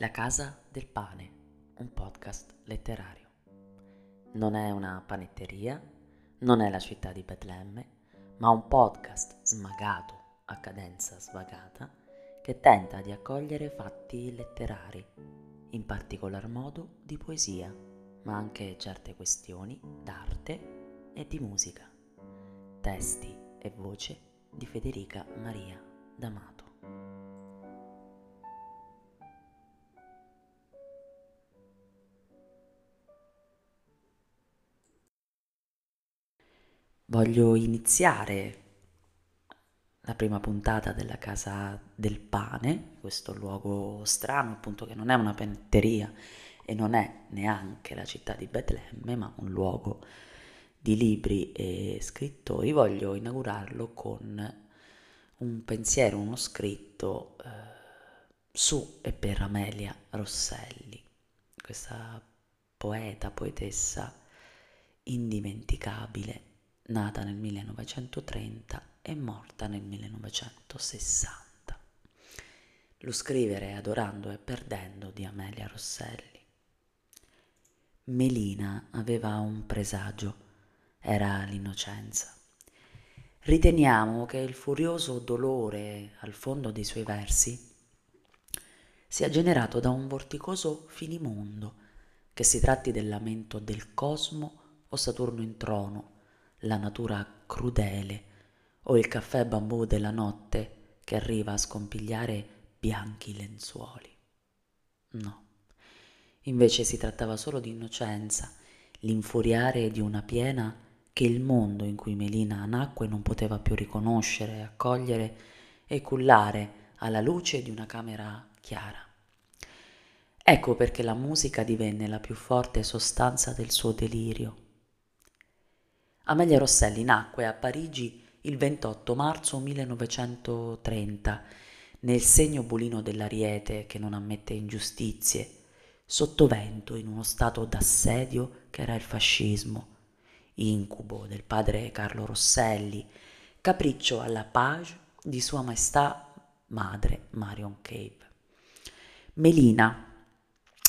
La Casa del Pane, un podcast letterario. Non è una panetteria, non è la città di Betlemme, ma un podcast smagato a cadenza svagata che tenta di accogliere fatti letterari, in particolar modo di poesia, ma anche certe questioni d'arte e di musica. Testi e voce di Federica Maria D'Amato. Voglio iniziare la prima puntata della Casa del Pane, questo luogo strano appunto che non è una penteria e non è neanche la città di Betlemme, ma un luogo di libri e scrittori, voglio inaugurarlo con un pensiero, uno scritto eh, su e per Amelia Rosselli, questa poeta, poetessa indimenticabile nata nel 1930 e morta nel 1960. Lo scrivere Adorando e perdendo di Amelia Rosselli. Melina aveva un presagio, era l'innocenza. Riteniamo che il furioso dolore al fondo dei suoi versi sia generato da un vorticoso finimondo, che si tratti del lamento del cosmo o Saturno in trono, la natura crudele o il caffè bambù della notte che arriva a scompigliare bianchi lenzuoli. No, invece si trattava solo di innocenza, l'infuriare di una piena che il mondo in cui Melina nacque non poteva più riconoscere, accogliere e cullare alla luce di una camera chiara. Ecco perché la musica divenne la più forte sostanza del suo delirio Amelia Rosselli nacque a Parigi il 28 marzo 1930 nel segno bulino dell'ariete che non ammette ingiustizie, sottovento in uno stato d'assedio che era il fascismo, incubo del padre Carlo Rosselli, capriccio alla page di Sua Maestà Madre Marion Cave. Melina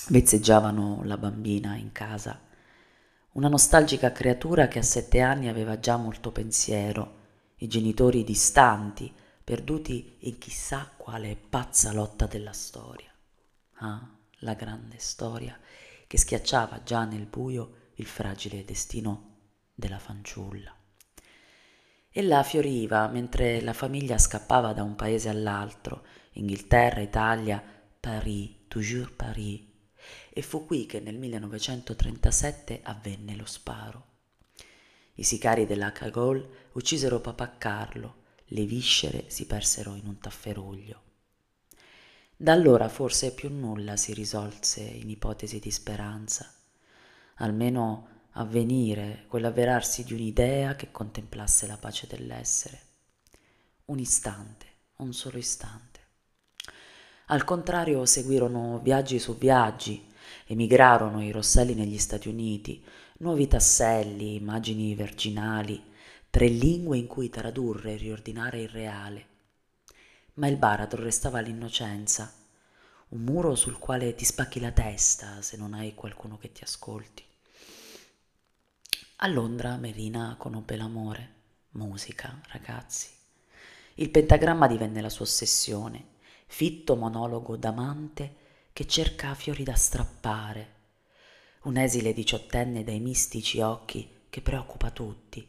vezzeggiavano la bambina in casa una nostalgica creatura che a sette anni aveva già molto pensiero, i genitori distanti, perduti in chissà quale pazza lotta della storia. Ah, la grande storia che schiacciava già nel buio il fragile destino della fanciulla. Ella fioriva mentre la famiglia scappava da un paese all'altro, Inghilterra, Italia, Paris, toujours Paris, e fu qui che nel 1937 avvenne lo sparo. I sicari della Cagol uccisero papà Carlo, le viscere si persero in un tafferuglio. Da allora forse più nulla si risolse in ipotesi di speranza, almeno avvenire quell'avverarsi di un'idea che contemplasse la pace dell'essere. Un istante, un solo istante. Al contrario seguirono viaggi su viaggi, emigrarono i Rosselli negli Stati Uniti, nuovi tasselli, immagini virginali, tre lingue in cui tradurre e riordinare il reale. Ma il baratro restava l'innocenza, un muro sul quale ti spacchi la testa se non hai qualcuno che ti ascolti. A Londra Merina conobbe l'amore, musica, ragazzi. Il pentagramma divenne la sua ossessione fitto monologo d'amante che cerca fiori da strappare, un esile diciottenne dai mistici occhi che preoccupa tutti,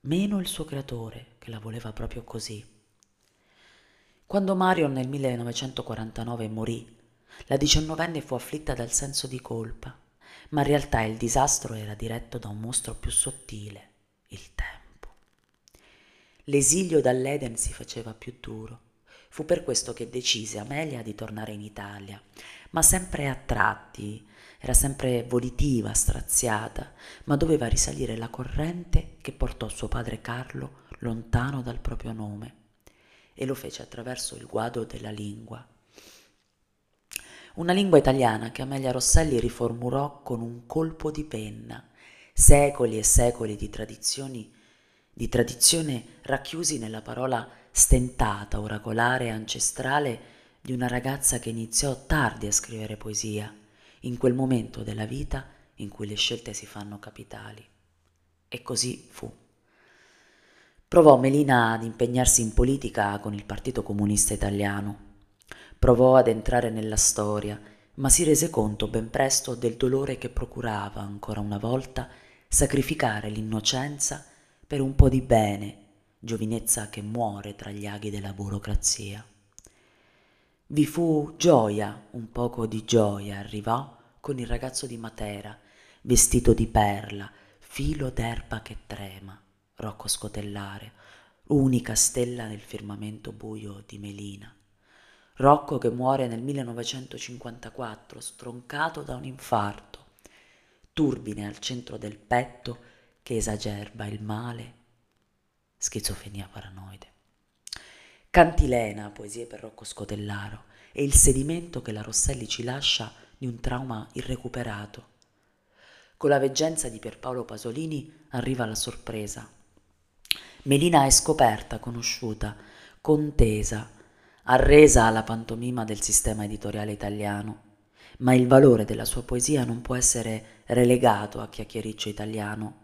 meno il suo creatore che la voleva proprio così. Quando Marion nel 1949 morì, la diciannovenne fu afflitta dal senso di colpa, ma in realtà il disastro era diretto da un mostro più sottile, il tempo. L'esilio dall'Eden si faceva più duro Fu per questo che decise Amelia di tornare in Italia, ma sempre a tratti, era sempre volitiva, straziata, ma doveva risalire la corrente che portò suo padre Carlo lontano dal proprio nome e lo fece attraverso il guado della lingua. Una lingua italiana che Amelia Rosselli riformulò con un colpo di penna, secoli e secoli di tradizioni, di tradizione racchiusi nella parola stentata, oracolare e ancestrale di una ragazza che iniziò tardi a scrivere poesia, in quel momento della vita in cui le scelte si fanno capitali. E così fu. Provò Melina ad impegnarsi in politica con il Partito Comunista Italiano. Provò ad entrare nella storia, ma si rese conto ben presto del dolore che procurava ancora una volta sacrificare l'innocenza per un po' di bene, giovinezza che muore tra gli aghi della burocrazia. Vi fu gioia, un poco di gioia arrivò con il ragazzo di Matera, vestito di perla, filo d'erba che trema, Rocco Scotellare, unica stella nel firmamento buio di Melina. Rocco che muore nel 1954, stroncato da un infarto, turbine al centro del petto che esagerba il male, schizofrenia paranoide. Cantilena, poesie per Rocco Scotellaro, è il sedimento che la Rosselli ci lascia di un trauma irrecuperato. Con la veggenza di Pierpaolo Pasolini arriva la sorpresa. Melina è scoperta, conosciuta, contesa, arresa alla pantomima del sistema editoriale italiano, ma il valore della sua poesia non può essere relegato a chiacchiericcio italiano.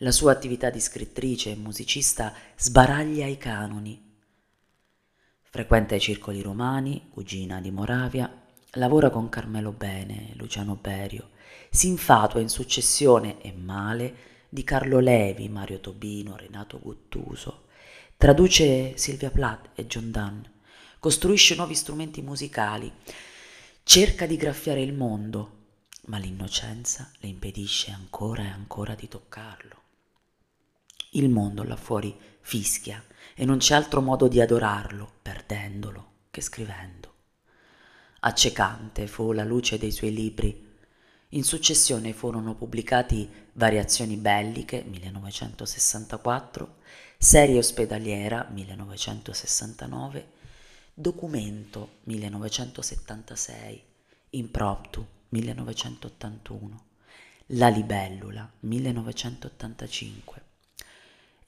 La sua attività di scrittrice e musicista sbaraglia i canoni, Frequenta i circoli romani, cugina di Moravia, lavora con Carmelo Bene, Luciano Berio, si infatua in successione e male di Carlo Levi, Mario Tobino, Renato Guttuso, traduce Silvia Plath e John Donne, costruisce nuovi strumenti musicali, cerca di graffiare il mondo, ma l'innocenza le impedisce ancora e ancora di toccarlo. Il mondo là fuori fischia e non c'è altro modo di adorarlo, perdendolo, che scrivendo. Accecante fu la luce dei suoi libri. In successione furono pubblicati Variazioni belliche 1964, Serie ospedaliera 1969, Documento 1976, Impromptu 1981, La libellula 1985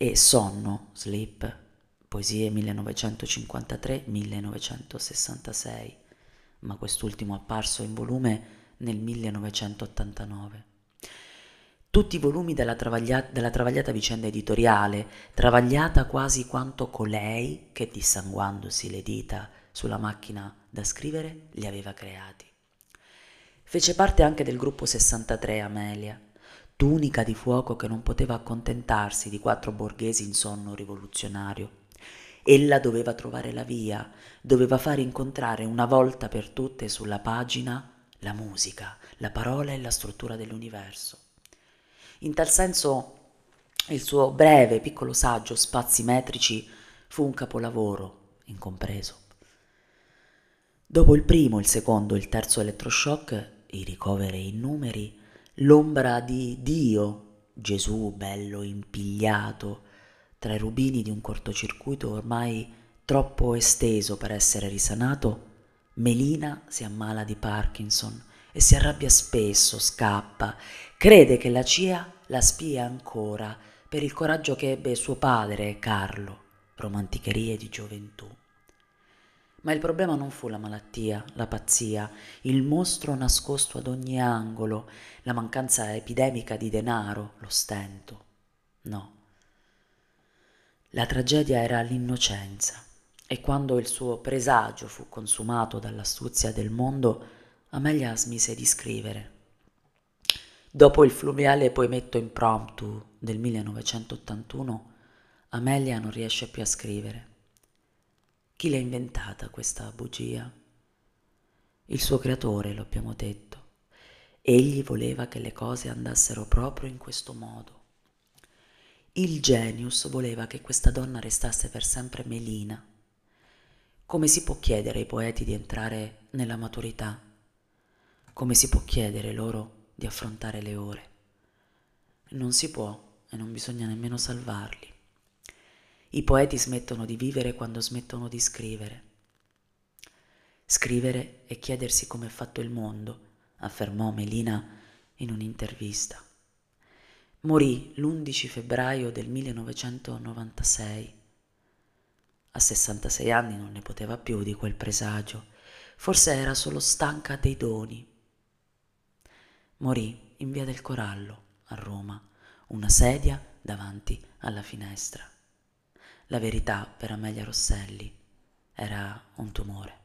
e Sonno, Sleep Poesie 1953-1966, ma quest'ultimo apparso in volume nel 1989. Tutti i volumi della, travaglia- della travagliata vicenda editoriale, travagliata quasi quanto colei che dissanguandosi le dita sulla macchina da scrivere li aveva creati. Fece parte anche del gruppo 63 Amelia, tunica di fuoco che non poteva accontentarsi di quattro borghesi in sonno rivoluzionario Ella doveva trovare la via, doveva fare incontrare una volta per tutte sulla pagina la musica, la parola e la struttura dell'universo. In tal senso il suo breve, piccolo saggio Spazi metrici fu un capolavoro, incompreso. Dopo il primo, il secondo e il terzo elettroshock, i ricoveri i numeri, l'ombra di Dio, Gesù bello impigliato, tra i rubini di un cortocircuito ormai troppo esteso per essere risanato, Melina si ammala di Parkinson e si arrabbia spesso, scappa, crede che la CIA la spia ancora per il coraggio che ebbe suo padre, Carlo, romanticherie di gioventù. Ma il problema non fu la malattia, la pazzia, il mostro nascosto ad ogni angolo, la mancanza epidemica di denaro, lo stento. No. La tragedia era l'innocenza e quando il suo presagio fu consumato dall'astuzia del mondo, Amelia smise di scrivere. Dopo il fluviale poemetto impromptu del 1981, Amelia non riesce più a scrivere. Chi l'ha inventata questa bugia? Il suo creatore, lo abbiamo detto. Egli voleva che le cose andassero proprio in questo modo. Il genius voleva che questa donna restasse per sempre Melina. Come si può chiedere ai poeti di entrare nella maturità? Come si può chiedere loro di affrontare le ore? Non si può e non bisogna nemmeno salvarli. I poeti smettono di vivere quando smettono di scrivere. Scrivere e chiedersi come è fatto il mondo, affermò Melina in un'intervista. Morì l'11 febbraio del 1996. A 66 anni non ne poteva più di quel presagio forse era solo stanca dei doni. Morì in via del Corallo, a Roma, una sedia davanti alla finestra. La verità per Amelia Rosselli era un tumore.